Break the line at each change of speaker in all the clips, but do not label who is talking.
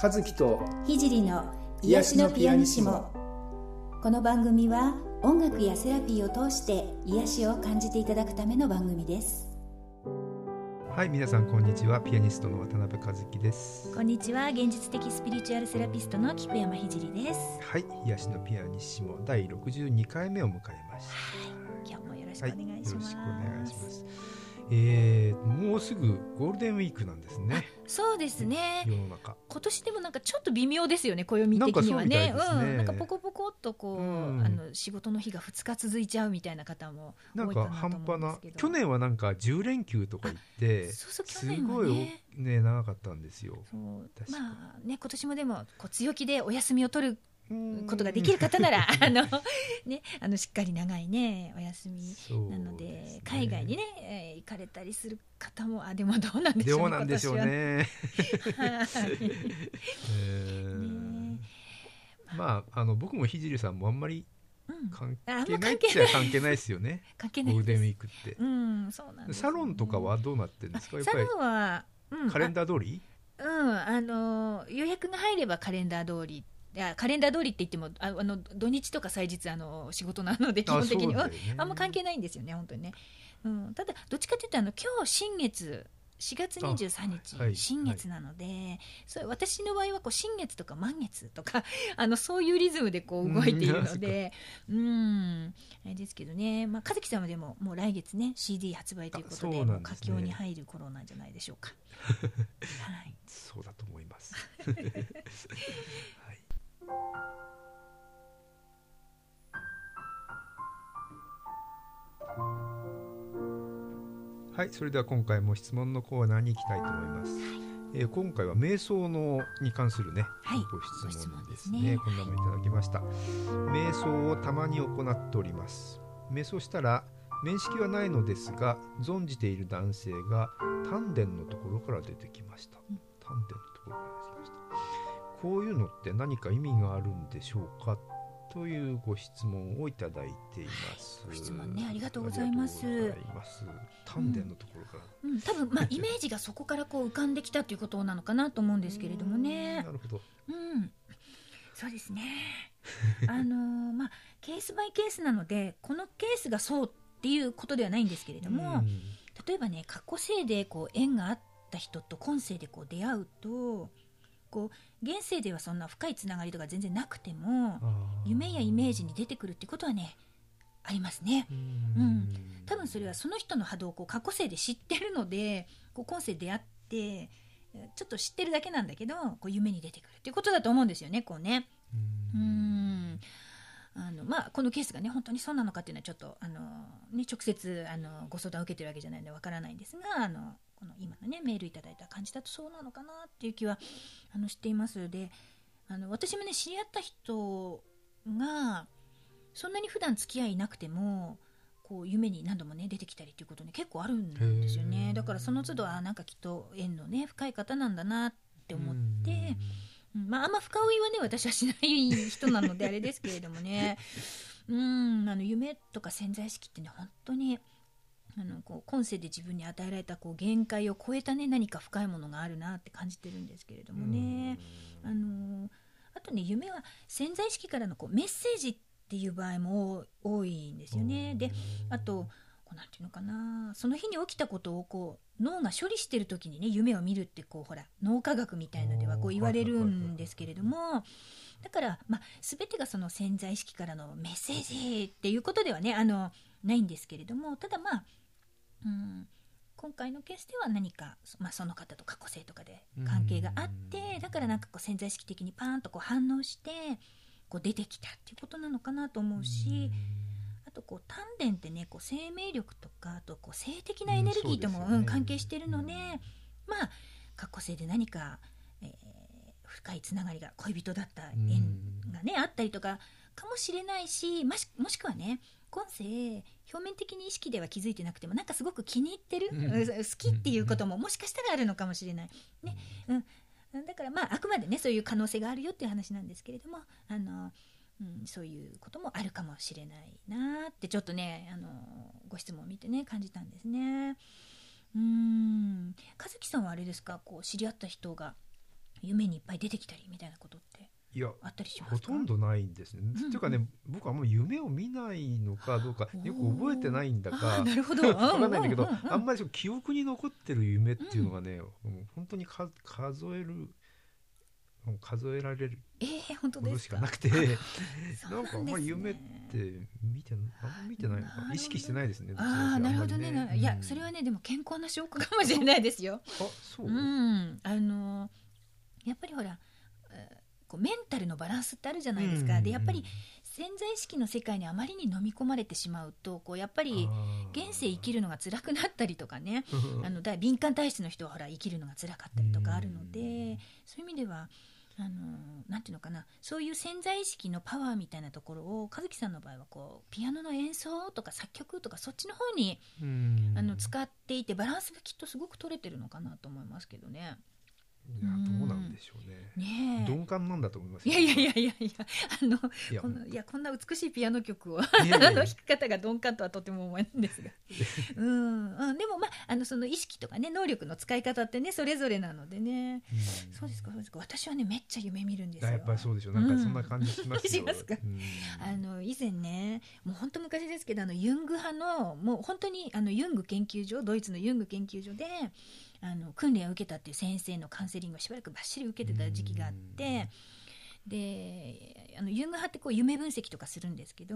和樹と
聖の癒しのピアニシモ。この番組は音楽やセラピーを通して癒しを感じていただくための番組です。
はい皆さんこんにちは。ピアニストの渡辺和樹です。
こんにちは。現実的スピリチュアルセラピストの菊山聖です。
はい癒しのピアニシモ。第62回目を迎えました、
はい、今日もよろしくお願いします、はい、よろしくお願いします。
えー、もうすぐゴールデンウィークなんですね。
そうですね。
世の中。
今年でもなんかちょっと微妙ですよね、暦的にはね。
ね
うん、なんかポコポコっとこう、うん、あの仕事の日が2日続いちゃうみたいな方も
なんか半端な。去年はなんか10連休とか言って、
そうそう去年
はね、すごいね長かったんですよ。
まあね今年もでもこう強気でお休みを取ることができる方ならあの、ね、あのしっかり長い、ね、お休みなので、ね、海外にね、えー、行かれたりする方もあでもどうなんでしょう
どうなんでしょうね。まああの僕も聖さんもあんまり関係ないっちゃ関係ないですよね。
関係ない
ゴールデンウィークって。
うん、そうなん、ね、
サロンとかはどうなってるんですか？
サロンは、
うん、カレンダー通り？
うん、あの予約が入ればカレンダー通りいやカレンダー通りって言ってもああの土日とか祭日あの仕事なので基本的には、ね、あんま関係ないんですよね本当にね、うん、ただどっちかというとあの今日新月4月23日、はい、新月なので、はい、それ私の場合はこう新月とか満月とか あのそういうリズムでこう動いているのでうん。あれですけどね、まあ、和樹さんはでももう来月ね CD 発売ということで、佳境に入る頃なんじゃないでしょうか。
はい、そうだと思います。はい、それでは今回も質問のコーナーに行きたいと思います。はい、えー、今回は瞑想のに関するね、はい、ご質問ですね。すねこんなもいただきました。瞑想をたまに行っております。瞑想したら面識はないのですが、存じている男性が丹田のところから出てきました。丹田のとこういうのって何か意味があるんでしょうかというご質問をいただいています。
ご質問ね、ありがとうございます。
ます丹田のところから、
うん、うん、多分まあイメージがそこからこう浮かんできたということなのかなと思うんですけれどもね。
なるほど。
うん、そうですね。あのー、まあケースバイケースなのでこのケースがそうっていうことではないんですけれども、例えばね過去世でこう縁があった人と今世でこう出会うと。こう現世ではそんな深いつながりとか全然なくても夢やイメージに出てくるってことはねありますね。うん、多分それはその人の波動をこう過去世で知ってるのでこう今世出会ってちょっと知ってるだけなんだけどこう夢に出てくるっていうことだと思うんですよねこうね。うん。あのまあ、このケースがね本当にそうなのかっていうのはちょっとあの、ね、直接あのご相談を受けてるわけじゃないのでわからないんですがあのこの今のねメールいただいた感じだとそうなのかなっていう気はあのしています。であの私もね知り合った人がそんなに普段付き合いなくてもこう夢に何度もね出てきたりっていうことね結構あるんですよね。だからその都度はなんかきっと縁のね深い方なんだなって思って。まあ、あんま深追いはね私はしない人なのであれですけれどもね。うんあの夢とか潜在意識ってね本当にあのこう今世で自分に与えられたこう限界を超えた、ね、何か深いものがあるなって感じてるんですけれどもね。あのあとね夢は潜在意識からのこうメッセージっていう場合も多いんですよね。であとこうなんていうのかな。その日に起きたことをこう脳が処理してる時にね夢を見るってこうほら脳科学みたいのではこう言われるんですけれども。だから、まあ、全てがその潜在意識からのメッセージっていうことではねあのないんですけれども。ただまあうん、今回のケースでは何か、まあ、その方と過去性とかで関係があってだからなんかこう潜在意識的にパーンとこう反応してこう出てきたっていうことなのかなと思うし。あとこう丹田ってねこう生命力とかあとこう性的なエネルギーとも、うん、関係しているので、まあ過去性で何か、えー、深いつながりが恋人だった縁がねあったりとかかもしれないしもしもしくはね今世表面的に意識では気づいてなくてもなんかすごく気に入ってる、うん、好きっていうことももしかしたらあるのかもしれない。ね。うん、だからまああくまでねそういう可能性があるよっていう話なんですけれどもあの、うん、そういうこともあるかもしれないなってちょっとねあのご質問を見てね感じたんですね。うん。和樹さんはあれですか？こう知り合った人が夢にいっぱい出てきたりみたいなことって？
いや
あったりします
ほとんどないんですね。
んうん。
っていうかね僕はもう夢を見ないのかどうかよく覚えてないんだ
あ
か
ーなるほど。
わかんないんだけど、
うんうんうん
あんまりその記憶に残ってる夢っていうのがね、もう本当にか数える数えられるものしかなくて
そう
なんかあんまり夢って見てあんま見てないのか意識してないですね。
ああなるほどね。なるいやそれはねでも健康な証拠かもしれないですよ。
あそう、
うん。あのやっぱりほらえーこうメンタルのバランスってあるじゃないですか。でやっぱり潜在意識の世界にあまりに飲み込まれてしまうとこうやっぱり現世生きるのが辛くなったりとかね。あのだ敏感体質の人はほら生きるのが辛かったりとかあるのでそういう意味ではあのなんていうのかな。そういう潜在意識のパワーみたいなところを和樹さんの場合はこうピアノの演奏とか作曲とかそっちの方に
うん。
あの使っていてバランスがきっとすごく取れてるのかなと思いますけどね。
いやどうなんでしょうね。
ねえ。
鈍感なんだと思います
いやいやいやいやいやあの
いや。
このいやこんな美しいピアノ曲をあの弾き方が鈍感とはとても思えないんですが、うん。うん、でもまああのその意識とかね能力の使い方ってねそれぞれなのでね、
うん。
そうですかそうですか。私はねめっちゃ夢見るんですよ。
あやっぱりそうでしょう。なんかそんな感じしますよ。
しますか？
うん。
あの以前ねもう本当昔ですけどあのユング派のもう本当にあのユング研究所ドイツのユング研究所であの訓練を受けたっていう先生のカウンセリングをしばらくばっしり受けてた時期があって。であのユング派ってこう夢分析とかするんですけど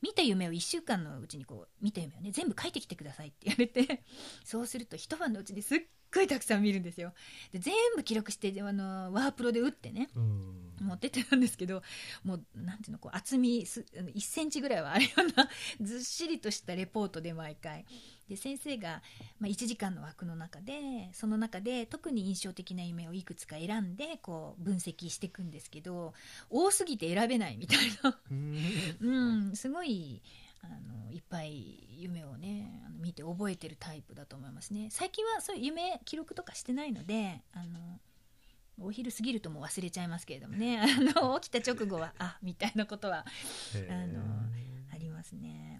見た夢を1週間のうちにこう見た夢をね全部書いてきてくださいって言われて そうすると一晩のうちにすっごいたくさん見るんですよ。で全部記録してあのワープロで打ってね
うん
持ってってたんですけどもうなんていうのこう厚みすあの1センチぐらいはあるようなずっしりとしたレポートで毎回で先生が、まあ、1時間の枠の中でその中で特に印象的な夢をいくつか選んでこう分析していくんですけど多すぎて選べないみたいな、
うん。
うん、すごいあのいっぱい夢をねあの見て覚えてるタイプだと思いますね。最近はそういう夢記録とかしてないのであのお昼過ぎるともう忘れちゃいますけれどもね。あの起きた直後はあみたいなことはあのありますね。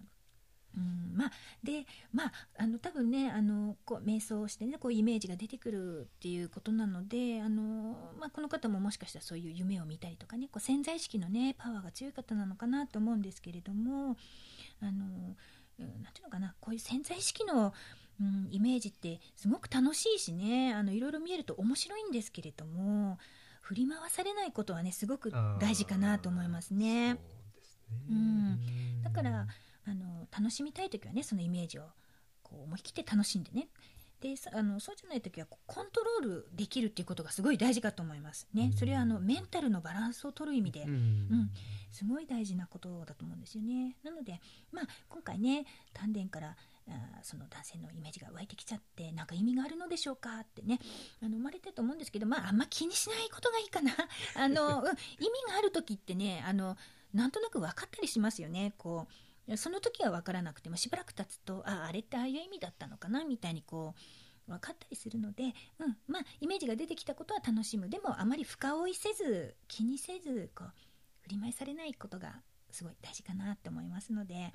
うん、まあでまああの多分ねあのこう瞑想をしてねこうイメージが出てくるっていうことなのであの、まあ、この方ももしかしたらそういう夢を見たりとかねこう潜在意識のねパワーが強い方なのかなと思うんですけれどもあの、うん、なんていうのかなこういう潜在意識のうん、イメージってすごく楽しいしねあのいろいろ見えると面白いんですけれども振り回されないことはねすごく大事かなと思いますね。
そうですね
うんだからあの楽しみたい時はねそのイメージをこう思い切って楽しんでね。でさあのそうじゃない時はコントロールできるっていうことがすごい大事かと思いますね。それはあのメンタルのバランスを取る意味で、
うん。
うん。すごい大事なことだと思うんですよね。なので、まあ、今回ね丹田からあーその男性のイメージが湧いてきちゃってなんか意味があるのでしょうかってね。あの生まれてると思うんですけど、まあ、あんま気にしないことがいいかな。あの、うん、意味がある時ってねあのなんとなく分かったりしますよね。こうその時は分からなくてもしばらく経つとああれってああいう意味だったのかなみたいにこう分かったりするので、うん、まあイメージが出てきたことは楽しむ。でもあまり深追いせず気にせずこう振り回されないことがすごい大事かなって思いますので、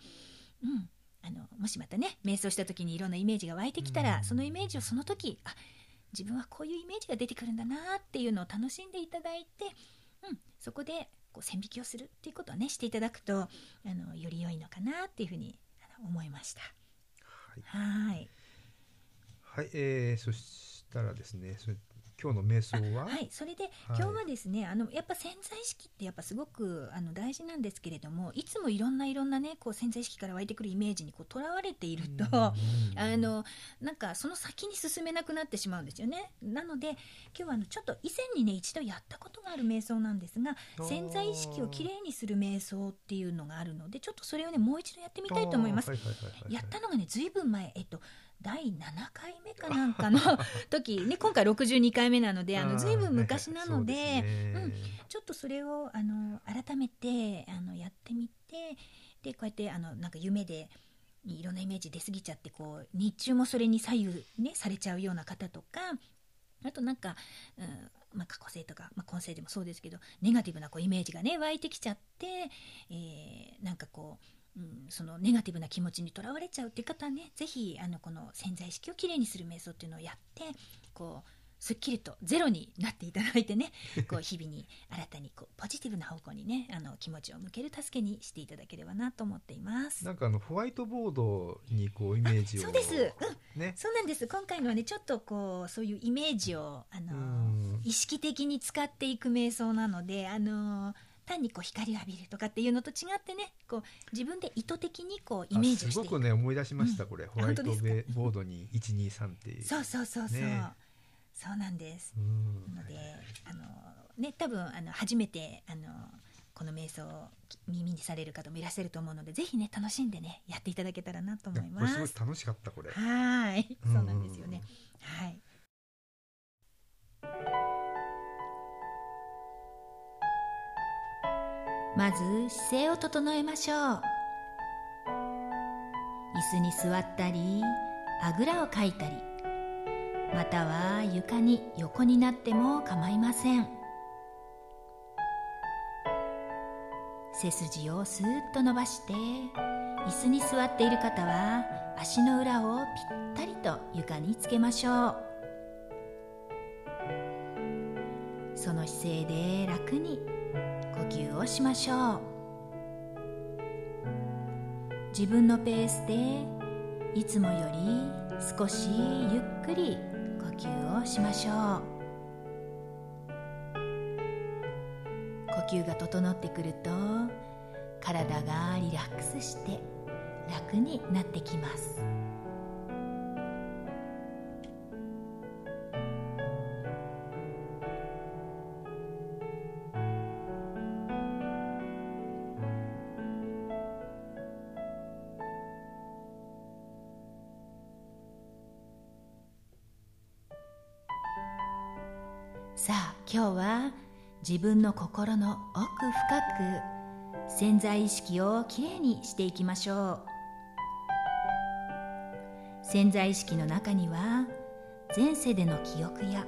うん、あのもしまたね瞑想した時にいろんなイメージが湧いてきたら、
うん
そのイメージをその時あ自分はこういうイメージが出てくるんだなっていうのを楽しんでいただいて、うん、そこでこう線引きをするっていうことをねしていただくとあのより良いのかなっていうふうに思いました。
はい
はい
はい、えー、そしたらですねそれ今日の瞑想は？
はい、それで、
はい。
今日はですねあのやっぱ潜在意識ってやっぱすごくあの大事なんですけれどもいつもいろんないろんなねこう潜在意識から湧いてくるイメージにこうとらわれていると、あのなんかその先に進めなくなってしまうんですよね。なので今日はあのちょっと以前にね一度やったことがある瞑想なんですが潜在意識をきれいにする瞑想っていうのがあるのでちょっとそれをねもう一度やってみたいと思います。やったのがねずいぶん前、えっと、第7回目かなんかの 時、ね、今回62回目なのであのずいぶん昔なので,、
はいはいそうですね。
ちょっとそれをあの改めてあのやってみてでこうやってあのなんか夢でいろんなイメージ出過ぎちゃってこう日中もそれに左右、ね、されちゃうような方とかあとなんか、うんまあ、過去性とか、まあ、今世でもそうですけどネガティブなこうイメージがね湧いてきちゃって、えーなんかこう、うん、そのネガティブな気持ちにとらわれちゃうっていう方はねぜひあのこの潜在意識をきれいにする瞑想っていうのをやってこうすっきりとゼロになっていただいてね こう日々に新たにこうポジティブな方向にねあの気持ちを向ける助けにしていただければなと思っています。
なんかあのホワイトボードにこうイメージを
そうです、うん。ね、そうなんです。今回のはねちょっとこうそういうイメージをあの意識的に使っていく瞑想なのであの単にこう光を浴びるとかっていうのと違ってねこう自分で意図的にこうイメージをして
すごくね思い出しました、うん、これホワイトボードに123っていう。
そうそうそうそう、ね。そうなんです。なので、あのね多分あの初めてあのこの瞑想を耳にされる方もいらっしゃると思うので、ぜひね楽しんでねやっていただけたらなと思います。
すごい楽しかったこれ。
はい、そうなんですよね。まず姿勢を整えましょう。椅子に座ったりあぐらをかいたりまたは床に横になっても構いません。背筋をスーッと伸ばして椅子に座っている方は足の裏をぴったりと床につけましょう。その姿勢で楽に呼吸をしましょう。自分のペースでいつもより少しゆっくり呼吸をしましょう。呼吸が整ってくると体がリラックスして楽になってきます。自分の心の奥深く潜在意識をきれいにしていきましょう。潜在意識の中には前世での記憶や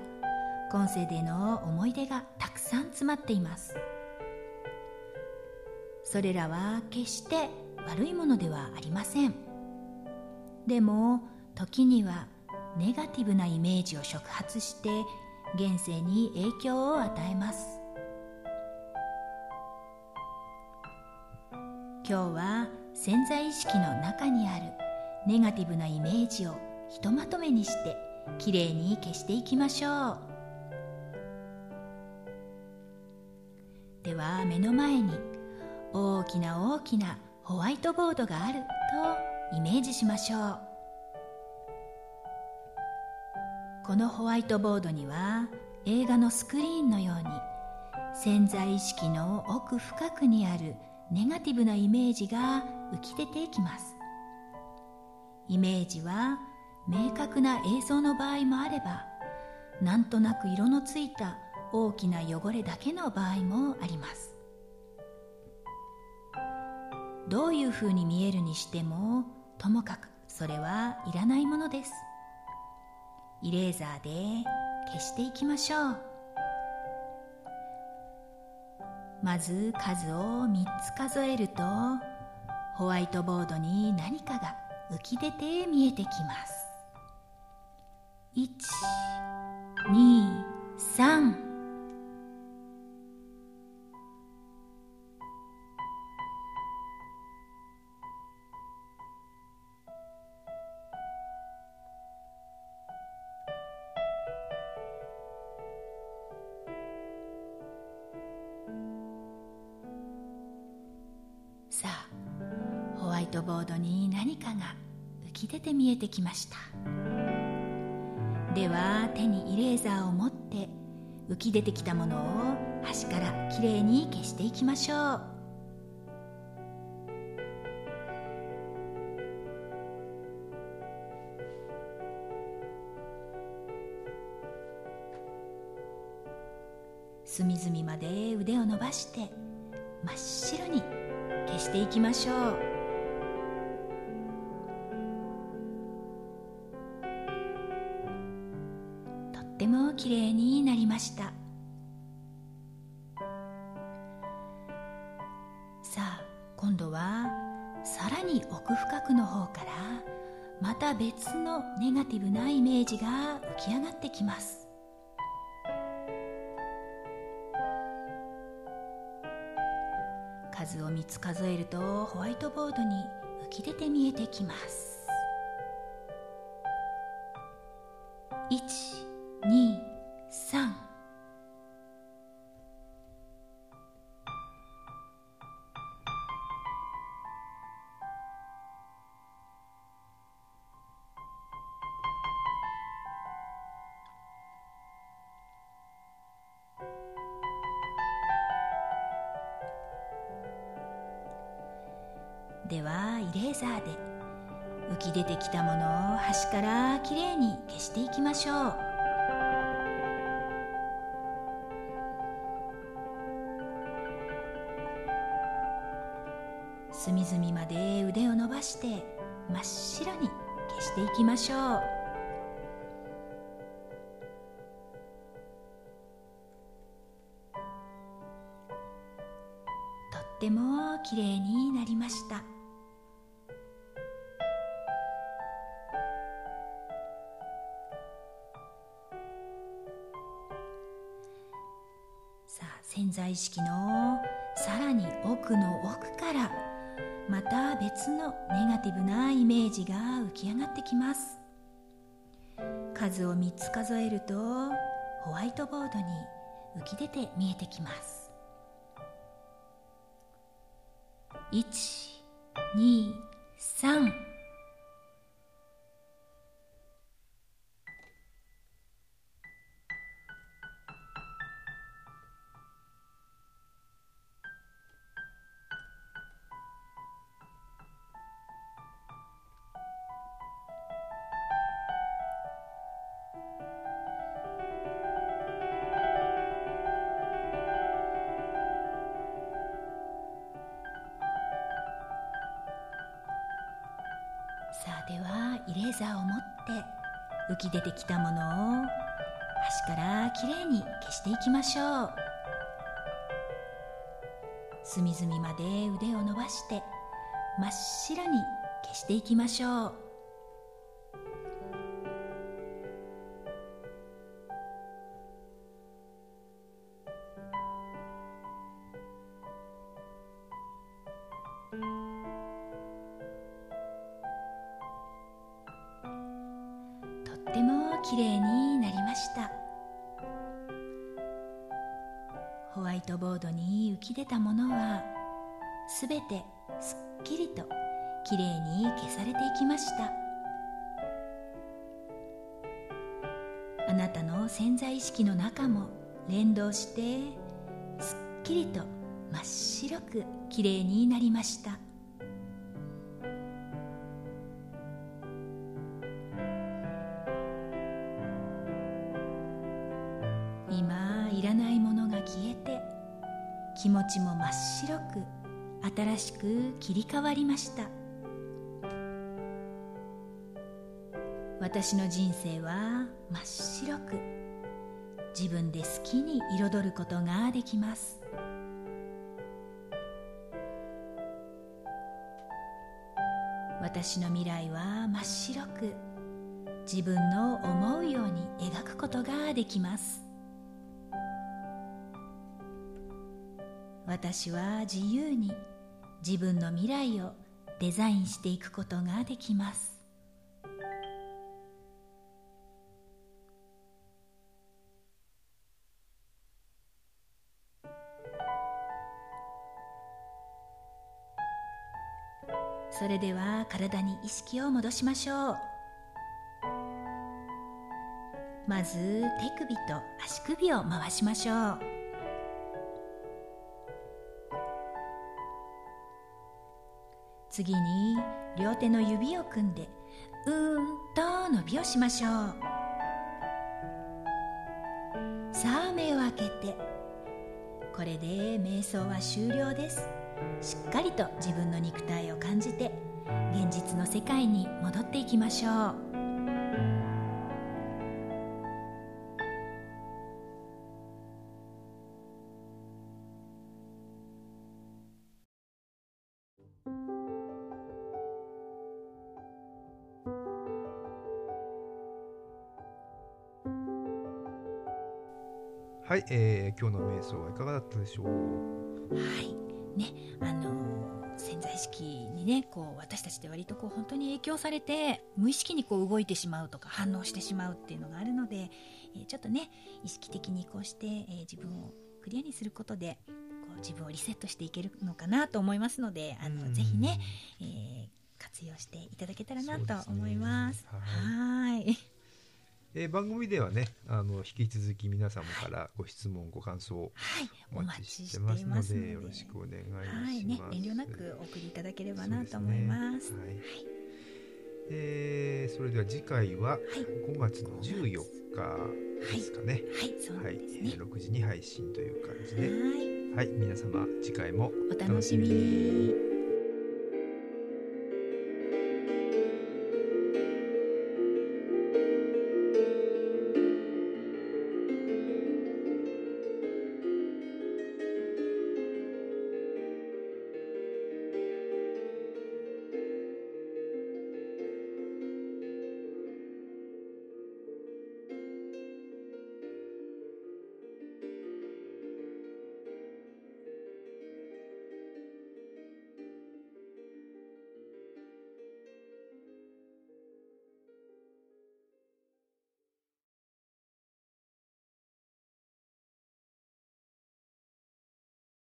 今世での思い出がたくさん詰まっています。それらは決して悪いものではありません。でも時にはネガティブなイメージを触発して現世に影響を与えます。今日は潜在意識の中にあるネガティブなイメージをひとまとめにしてきれいに消していきましょう。では目の前に大きな大きなホワイトボードがあるとイメージしましょう。このホワイトボードには映画のスクリーンのように潜在意識の奥深くにあるネガティブなイメージが浮き出てきます。イメージは明確な映像の場合もあればなんとなく色のついた大きな汚れだけの場合もあります。どういうふうに見えるにしてもともかくそれはいらないものです。イレーザーで消していきましょう。まず数を3つ数えるとホワイトボードに何かが浮き出て見えてきます。1 2 3さあホワイトボードに何かが浮き出て見えてきました。では手にイレーザーを持って浮き出てきたものを端からきれいに消していきましょう。隅々まで腕を伸ばして真っ白に。消していきましょう。ってもきれいになりました。さあ今度はさらに奥深くの方からまた別のネガティブなイメージが浮き上がってきます。数を3つ数えるとホワイトボードに浮き出て見えてきます。1ではイレーザーで。浮き出てきたものを端からきれいに消していきましょう。潜在意識のさらに奥の奥からまた別のネガティブなイメージが浮き上がってきます。数を3つ数えるとホワイトボードに浮き出て見えてきます。123ザーを持って浮き出てきたものを端からきれいに消していきましょう。隅々まで腕を伸ばして真っ白に消していきましょう。きれいになりました。ホワイトボードに浮き出たものはすべてすっきりときれいに消されていきました。あなたの潜在意識の中も連動してすっきりと真っ白くきれいになりました。らないものが消えて気持ちも真っ白く新しく切り替わりました。私の人生は真っ白く自分で好きに彩ることができます。私の未来は真っ白く自分の思うように描くことができます。私は自由に自分の未来をデザインしていくことができます。それでは体に意識を戻しましょう。まず手首と足首を回しましょう。次に両手の指を組んでうーんと伸びをしましょう。さあ目を開けてこれで瞑想は終了です。しっかりと自分の肉体を感じて現実の世界に戻っていきましょう。
はい、えー、今日の瞑想はいかがだったでしょう？
はい。ねあの潜在意識にねこう私たちって割とこう本当に影響されて無意識にこう動いてしまうとか反応してしまうっていうのがあるので、えー、ちょっとね意識的にこうして、えー、自分をクリアにすることでこう自分をリセットしていけるのかなと思いますのであのぜひね、えー、活用していただけたらなと思います。すね、はい
えー、番組ではねあの引き続き皆様からご質問、ご感想
お待ちしてますので,、よろしくお願いします。はいね、遠慮なくお送りいただければなと思います。すね、はい、
えー、それでは次回は5月の14日ですかね。はい、はい、ね、はい、6時に配信という感じで、はい、はい、皆様次回も
お楽しみに。